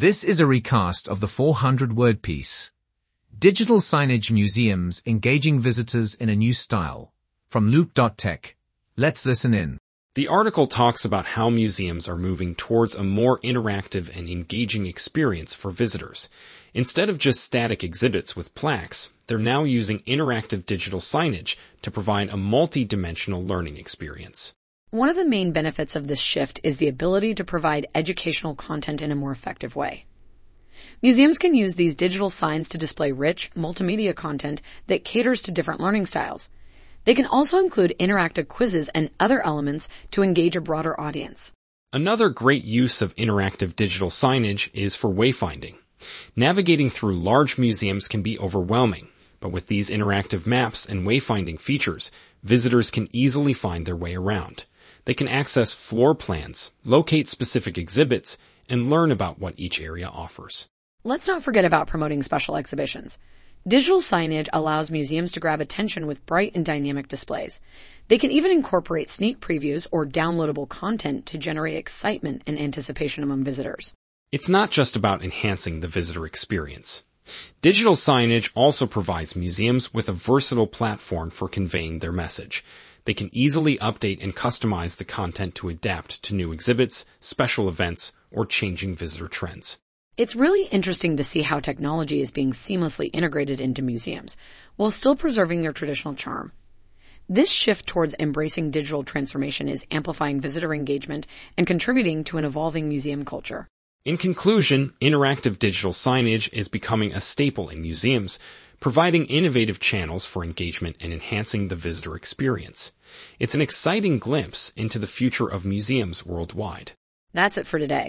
This is a recast of the 400-word piece. Digital Signage Museums Engaging Visitors in a New Style from Loop.tech. Let's listen in. The article talks about how museums are moving towards a more interactive and engaging experience for visitors. Instead of just static exhibits with plaques, they're now using interactive digital signage to provide a multi-dimensional learning experience. One of the main benefits of this shift is the ability to provide educational content in a more effective way. Museums can use these digital signs to display rich, multimedia content that caters to different learning styles. They can also include interactive quizzes and other elements to engage a broader audience. Another great use of interactive digital signage is for wayfinding. Navigating through large museums can be overwhelming, but with these interactive maps and wayfinding features, visitors can easily find their way around. They can access floor plans, locate specific exhibits, and learn about what each area offers. Let's not forget about promoting special exhibitions. Digital signage allows museums to grab attention with bright and dynamic displays. They can even incorporate sneak previews or downloadable content to generate excitement and anticipation among visitors. It's not just about enhancing the visitor experience. Digital signage also provides museums with a versatile platform for conveying their message. They can easily update and customize the content to adapt to new exhibits, special events, or changing visitor trends. It's really interesting to see how technology is being seamlessly integrated into museums while still preserving their traditional charm. This shift towards embracing digital transformation is amplifying visitor engagement and contributing to an evolving museum culture. In conclusion, interactive digital signage is becoming a staple in museums, providing innovative channels for engagement and enhancing the visitor experience. It's an exciting glimpse into the future of museums worldwide. That's it for today.